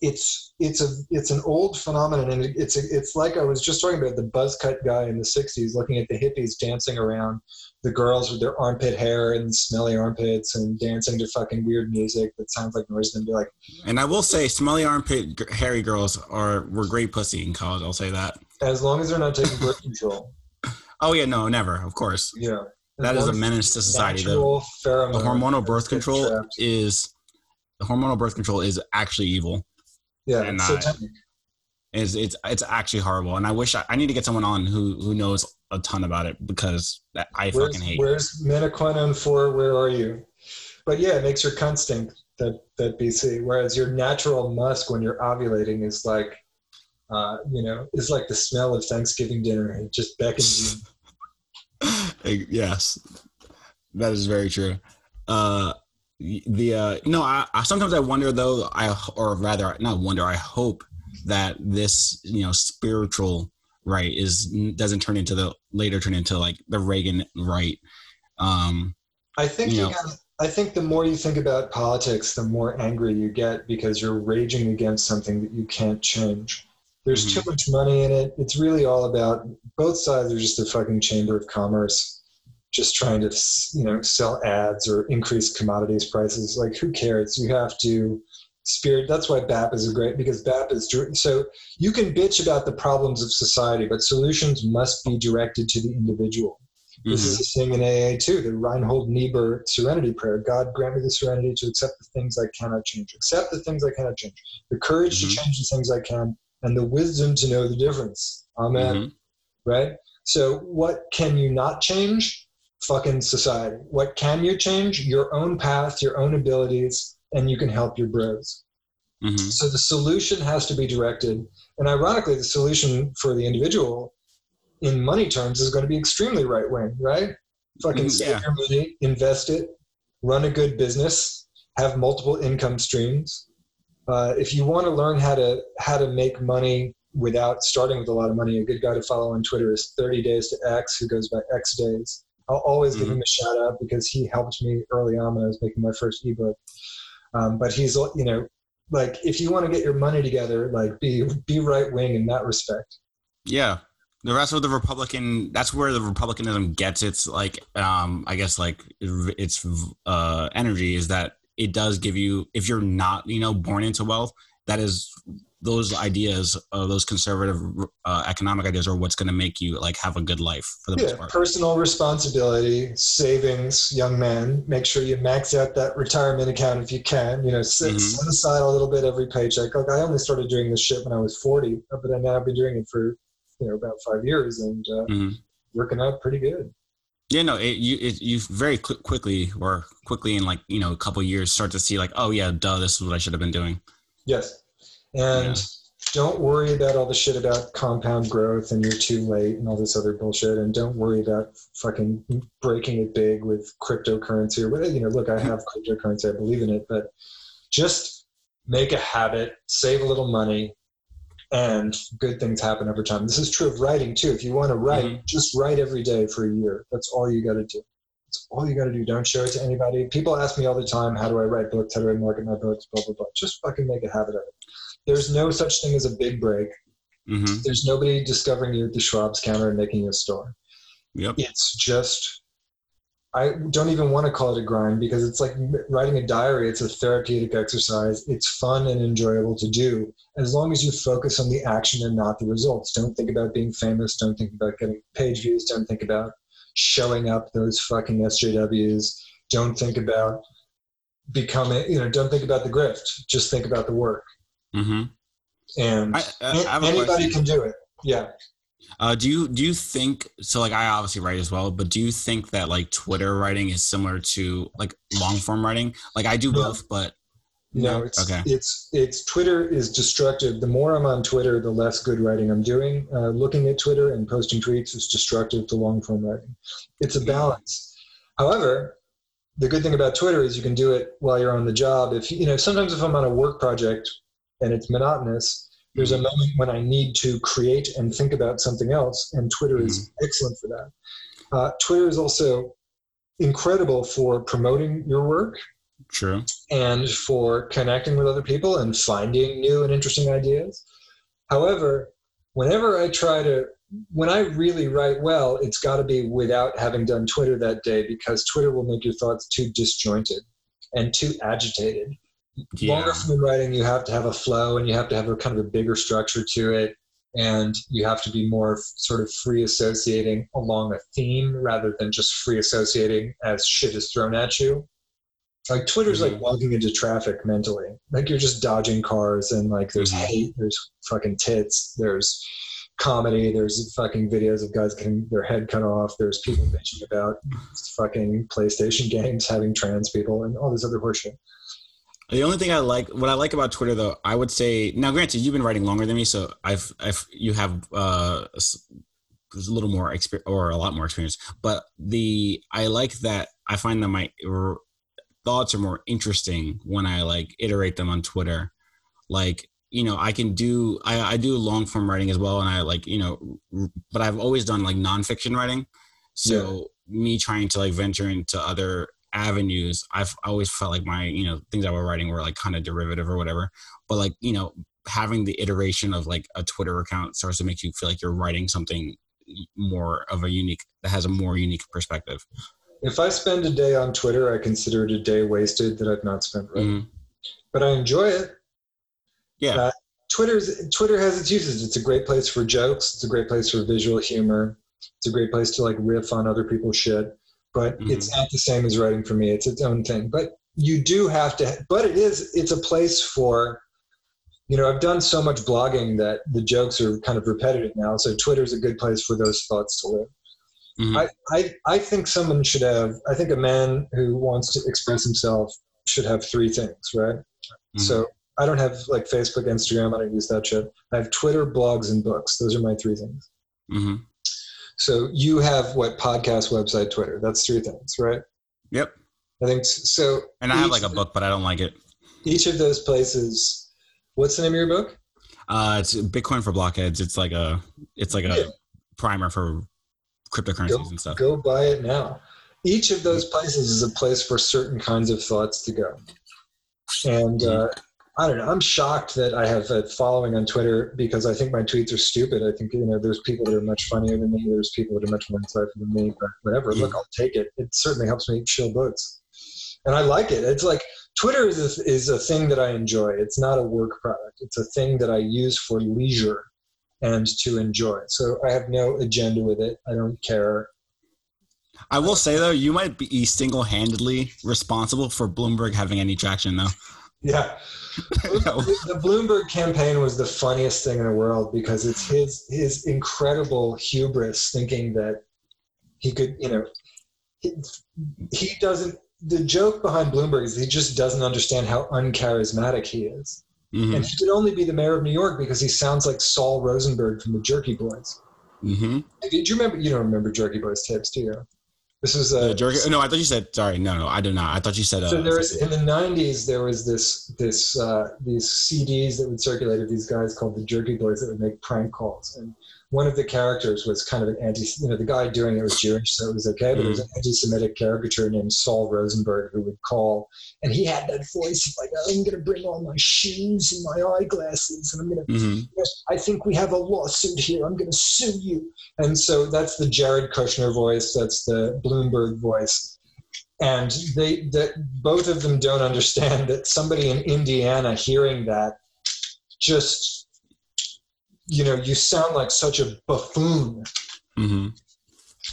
it's it's a it's an old phenomenon, and it's a, it's like I was just talking about the buzz cut guy in the '60s, looking at the hippies dancing around the girls with their armpit hair and smelly armpits and dancing to fucking weird music that sounds like noise, and be like. And I will say, smelly armpit hairy girls are were great pussy in college. I'll say that. As long as they're not taking birth control. Oh yeah, no, never. Of course. Yeah. That is a menace to society. Though. The hormonal birth control is the hormonal birth control is actually evil. Yeah, and it's, it's it's it's actually horrible. And I wish I, I, need to get someone on who who knows a ton about it because I where's, fucking hate. Where's Metaquinone for? Where are you? But yeah, it makes your cunt stink. That that BC. Whereas your natural musk when you're ovulating is like, uh, you know, is like the smell of Thanksgiving dinner. It just beckons you. yes, that is very true. Uh, the uh, no, I, I sometimes I wonder though, I or rather not wonder, I hope that this you know spiritual right is doesn't turn into the later turn into like the Reagan right. Um, I think you, you know, I think the more you think about politics, the more angry you get because you're raging against something that you can't change. There's mm-hmm. too much money in it. It's really all about both sides are just a fucking chamber of commerce, just trying to you know sell ads or increase commodities prices. Like who cares? You have to spirit. That's why BAP is a great because BAP is so you can bitch about the problems of society, but solutions must be directed to the individual. Mm-hmm. This is mm-hmm. a thing in AA too, the Reinhold Niebuhr serenity prayer. God grant me the serenity to accept the things I cannot change. Accept the things I cannot change. The courage mm-hmm. to change the things I can and the wisdom to know the difference. Amen. Mm-hmm. Right? So, what can you not change? Fucking society. What can you change? Your own path, your own abilities, and you can help your bros. Mm-hmm. So, the solution has to be directed. And ironically, the solution for the individual in money terms is going to be extremely right wing, right? Fucking mm-hmm. yeah. save your money, invest it, run a good business, have multiple income streams, uh, if you want to learn how to how to make money without starting with a lot of money, a good guy to follow on Twitter is 30 Days to X, who goes by X Days. I'll always mm-hmm. give him a shout out because he helped me early on when I was making my first ebook. Um, but he's you know like if you want to get your money together, like be be right wing in that respect. Yeah, the rest of the republican that's where the republicanism gets its like um i guess like its uh energy is that it does give you if you're not you know born into wealth that is those ideas uh, those conservative uh, economic ideas are what's going to make you like have a good life for the yeah, most part personal responsibility savings young man make sure you max out that retirement account if you can you know set, mm-hmm. set aside a little bit every paycheck like i only started doing this shit when i was 40 but now i've been doing it for you know about five years and uh, mm-hmm. working out pretty good yeah, no, it, you it, you very quickly or quickly in like you know a couple years start to see like oh yeah, duh, this is what I should have been doing. Yes, and yeah. don't worry about all the shit about compound growth and you're too late and all this other bullshit, and don't worry about fucking breaking it big with cryptocurrency or whatever. You know, look, I have cryptocurrency, I believe in it, but just make a habit, save a little money, and good things happen over time. This is true of writing too. If you want to write, mm-hmm. just write every day for a year. That's all you got to do. That's all you got to do. Don't show it to anybody. People ask me all the time, how do I write books? How do I market my books? Blah, blah, blah. Just fucking make a habit of it. There's no such thing as a big break. Mm-hmm. There's nobody discovering you at the Schwab's counter and making you a store. Yep. It's just I don't even want to call it a grind because it's like writing a diary. It's a therapeutic exercise. It's fun and enjoyable to do as long as you focus on the action and not the results. Don't think about being famous. Don't think about getting page views. Don't think about showing up those fucking SJWs. Don't think about becoming, you know, don't think about the grift. Just think about the work. Mm-hmm. And I, I anybody can do it. Yeah. Uh, do you do you think so? Like I obviously write as well, but do you think that like Twitter writing is similar to like long form writing? Like I do no. both, but no, it's okay. it's it's Twitter is destructive. The more I'm on Twitter, the less good writing I'm doing. Uh, looking at Twitter and posting tweets is destructive to long form writing. It's a balance. However, the good thing about Twitter is you can do it while you're on the job. If you know, sometimes if I'm on a work project and it's monotonous, there's a moment when I need to create and think about something else, and Twitter mm-hmm. is excellent for that. Uh, Twitter is also incredible for promoting your work. True. And for connecting with other people and finding new and interesting ideas. However, whenever I try to, when I really write well, it's got to be without having done Twitter that day because Twitter will make your thoughts too disjointed and too agitated. Yeah. Longer form writing, you have to have a flow and you have to have a kind of a bigger structure to it and you have to be more sort of free associating along a theme rather than just free associating as shit is thrown at you. Like Twitter's mm-hmm. like walking into traffic mentally. Like you're just dodging cars and like there's mm-hmm. hate, there's fucking tits, there's comedy, there's fucking videos of guys getting their head cut off, there's people bitching about fucking PlayStation games having trans people and all this other horseshit. The only thing I like, what I like about Twitter, though, I would say now. Granted, you've been writing longer than me, so I've, I've you have uh, a little more experience or a lot more experience. But the I like that I find that my r- thoughts are more interesting when I like iterate them on Twitter. Like you know, I can do I, I do long form writing as well, and I like you know, but I've always done like nonfiction writing. So yeah. me trying to like venture into other avenues i've always felt like my you know things i were writing were like kind of derivative or whatever. But like you know having the iteration of like a twitter account starts to make you feel like you're writing something more of a unique that has a more unique perspective. If i spend a day on twitter i consider it a day wasted that i've not spent writing. Mm-hmm. but i enjoy it. Yeah. Uh, twitter's twitter has its uses. It's a great place for jokes. It's a great place for visual humor. It's a great place to like riff on other people's shit but mm-hmm. it's not the same as writing for me. It's its own thing. But you do have to, but it is, it's a place for, you know, I've done so much blogging that the jokes are kind of repetitive now. So Twitter's a good place for those thoughts to live. Mm-hmm. I, I, I think someone should have, I think a man who wants to express himself should have three things, right? Mm-hmm. So I don't have like Facebook, Instagram. I don't use that shit. I have Twitter, blogs, and books. Those are my three things. Mm-hmm. So you have what podcast, website, Twitter. That's three things, right? Yep. I think so. And I have like a book, but I don't like it. Each of those places. What's the name of your book? Uh, it's Bitcoin for Blockheads. It's like a, it's like a yeah. primer for cryptocurrencies go, and stuff. Go buy it now. Each of those places is a place for certain kinds of thoughts to go. And uh, I don't know. I'm shocked that I have a following on Twitter because I think my tweets are stupid. I think you know there's people that are much funnier than me. There's people that are much more insightful than me. But whatever. Mm. Look, I'll take it. It certainly helps me chill books, and I like it. It's like Twitter is a, is a thing that I enjoy. It's not a work product. It's a thing that I use for leisure and to enjoy. So I have no agenda with it. I don't care. I will say though, you might be single-handedly responsible for Bloomberg having any traction though. Yeah. the Bloomberg campaign was the funniest thing in the world because it's his his incredible hubris thinking that he could, you know, he, he doesn't. The joke behind Bloomberg is he just doesn't understand how uncharismatic he is, mm-hmm. and he could only be the mayor of New York because he sounds like Sol Rosenberg from the Jerky Boys. Mm-hmm. Do you remember? You don't remember Jerky Boys tips, do you? This was a uh, no. I thought you said sorry. No, no, I do not. I thought you said. Uh, so there was in the '90s. There was this this uh, these CDs that would circulate of these guys called the Jerky Boys that would make prank calls, and one of the characters was kind of an anti. You know, the guy doing it was Jewish, so it was okay. But mm-hmm. there was an anti-Semitic caricature named Sol Rosenberg who would call, and he had that voice of like, "I'm going to bring all my shoes and my eyeglasses, and I'm going to. Mm-hmm. Yes, I think we have a lawsuit here. I'm going to sue you." And so that's the Jared Kushner voice. That's the Bloomberg voice. And they that both of them don't understand that somebody in Indiana hearing that just you know, you sound like such a buffoon. Mm-hmm.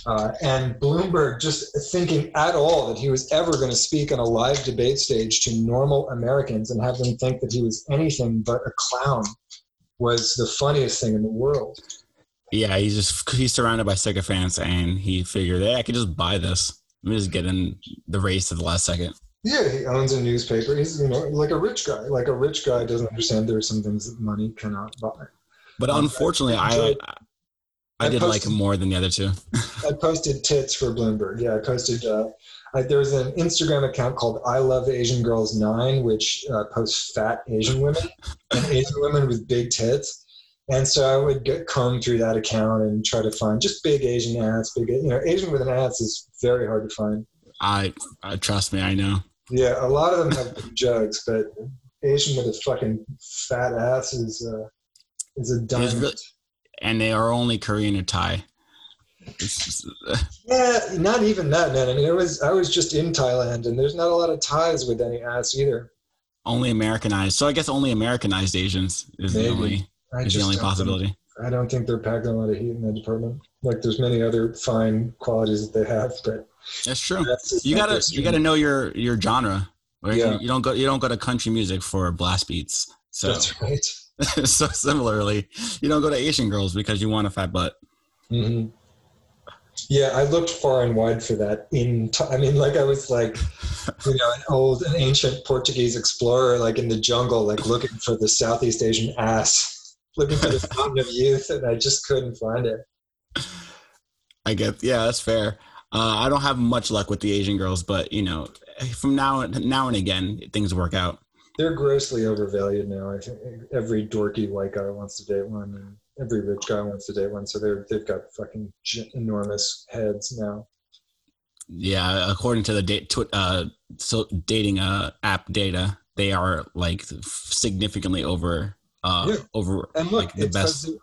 Uh, and Bloomberg just thinking at all that he was ever going to speak on a live debate stage to normal Americans and have them think that he was anything but a clown was the funniest thing in the world. Yeah, he's just he's surrounded by sycophants, and he figured, hey, I could just buy this. Let me just get in the race at the last second. Yeah, he owns a newspaper. He's you know like a rich guy. Like a rich guy doesn't understand there are some things that money cannot buy. But um, unfortunately, I I, I did posted, like him more than the other two. I posted tits for Bloomberg. Yeah, I posted. Uh, I, there's an Instagram account called I Love Asian Girls Nine, which uh, posts fat Asian women and Asian women with big tits. And so I would get, comb through that account and try to find just big Asian ads. Big, you know, Asian with an ads is very hard to find. I, I trust me, I know. Yeah, a lot of them have big jugs, but Asian with a fucking fat ass is uh, is a diamond. Really, and they are only Korean or Thai. yeah, not even that, man. I mean, it was I was just in Thailand, and there's not a lot of Thais with any ass either. Only Americanized. So I guess only Americanized Asians is Maybe. the only I is the only possibility. Think, I don't think they're packing a lot of heat in that department. Like there's many other fine qualities that they have, but that's true. That's you gotta you gotta know your your genre. Right? Yeah. You, you don't go you don't go to country music for blast beats. So that's right. so similarly, you don't go to Asian girls because you want a fat butt. Mm-hmm. Yeah, I looked far and wide for that. In t- I mean, like I was like, you know, an old, an ancient Portuguese explorer, like in the jungle, like looking for the Southeast Asian ass, looking for the fountain of youth, and I just couldn't find it. I get, yeah, that's fair. Uh, I don't have much luck with the Asian girls, but you know, from now now and again, things work out. They're grossly overvalued now. I think every dorky white guy wants to date one, and every rich guy wants to date one. So they're they've got fucking enormous heads now. Yeah, according to the date, uh, so dating uh app data, they are like significantly over uh yeah. over and look, like the it's best. Cause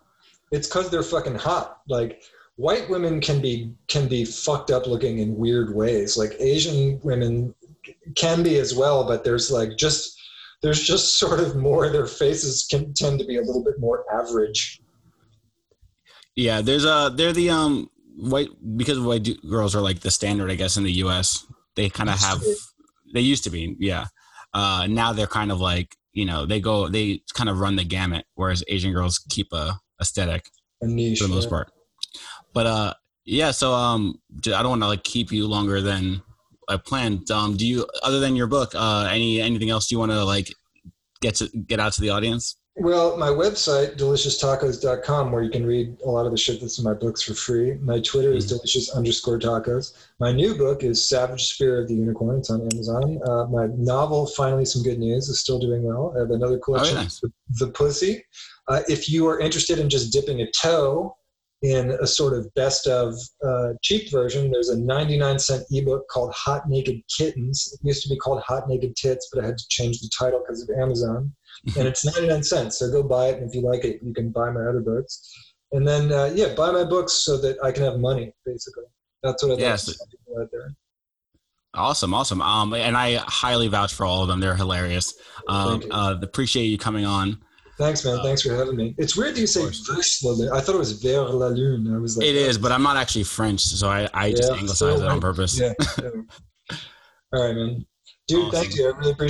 it's because they're fucking hot. Like white women can be can be fucked up looking in weird ways. Like Asian women can be as well, but there's like just there's just sort of more their faces can tend to be a little bit more average yeah, there's a they're the um white because white girls are like the standard, I guess, in the U.S. They kind of have they used to be, yeah. Uh, now they're kind of like you know they go they kind of run the gamut, whereas Asian girls keep a aesthetic a niche, for the most yeah. part. But uh, yeah. So um, I don't want to like keep you longer than I planned. Um, do you other than your book, uh, any anything else do you want to like get to get out to the audience? Well, my website, delicious.tacos.com, where you can read a lot of the shit that's in my books for free. My Twitter is mm-hmm. delicious underscore tacos. My new book is Savage Spear of the Unicorn. It's on Amazon. Uh, my novel, Finally Some Good News, is still doing well. I have another collection, oh, nice. The Pussy. Uh, if you are interested in just dipping a toe in a sort of best of uh, cheap version, there's a 99 cent ebook called Hot Naked Kittens. It used to be called Hot Naked Tits, but I had to change the title because of Amazon and it's 99 cents. So go buy it. And if you like it, you can buy my other books. And then, uh, yeah, buy my books so that I can have money, basically. That's what I'd yes. like to people out there. Awesome, awesome. Um, and I highly vouch for all of them. They're hilarious. Um, uh, appreciate you coming on. Thanks, man. Uh, Thanks for having me. It's weird that you say vers la lune. I thought it was vers la lune. I was like, it is, but I'm not actually French, so I, I just yeah, anglicize so, it on purpose. Yeah. yeah. All right, man. Dude, awesome. thank you. I really appreciate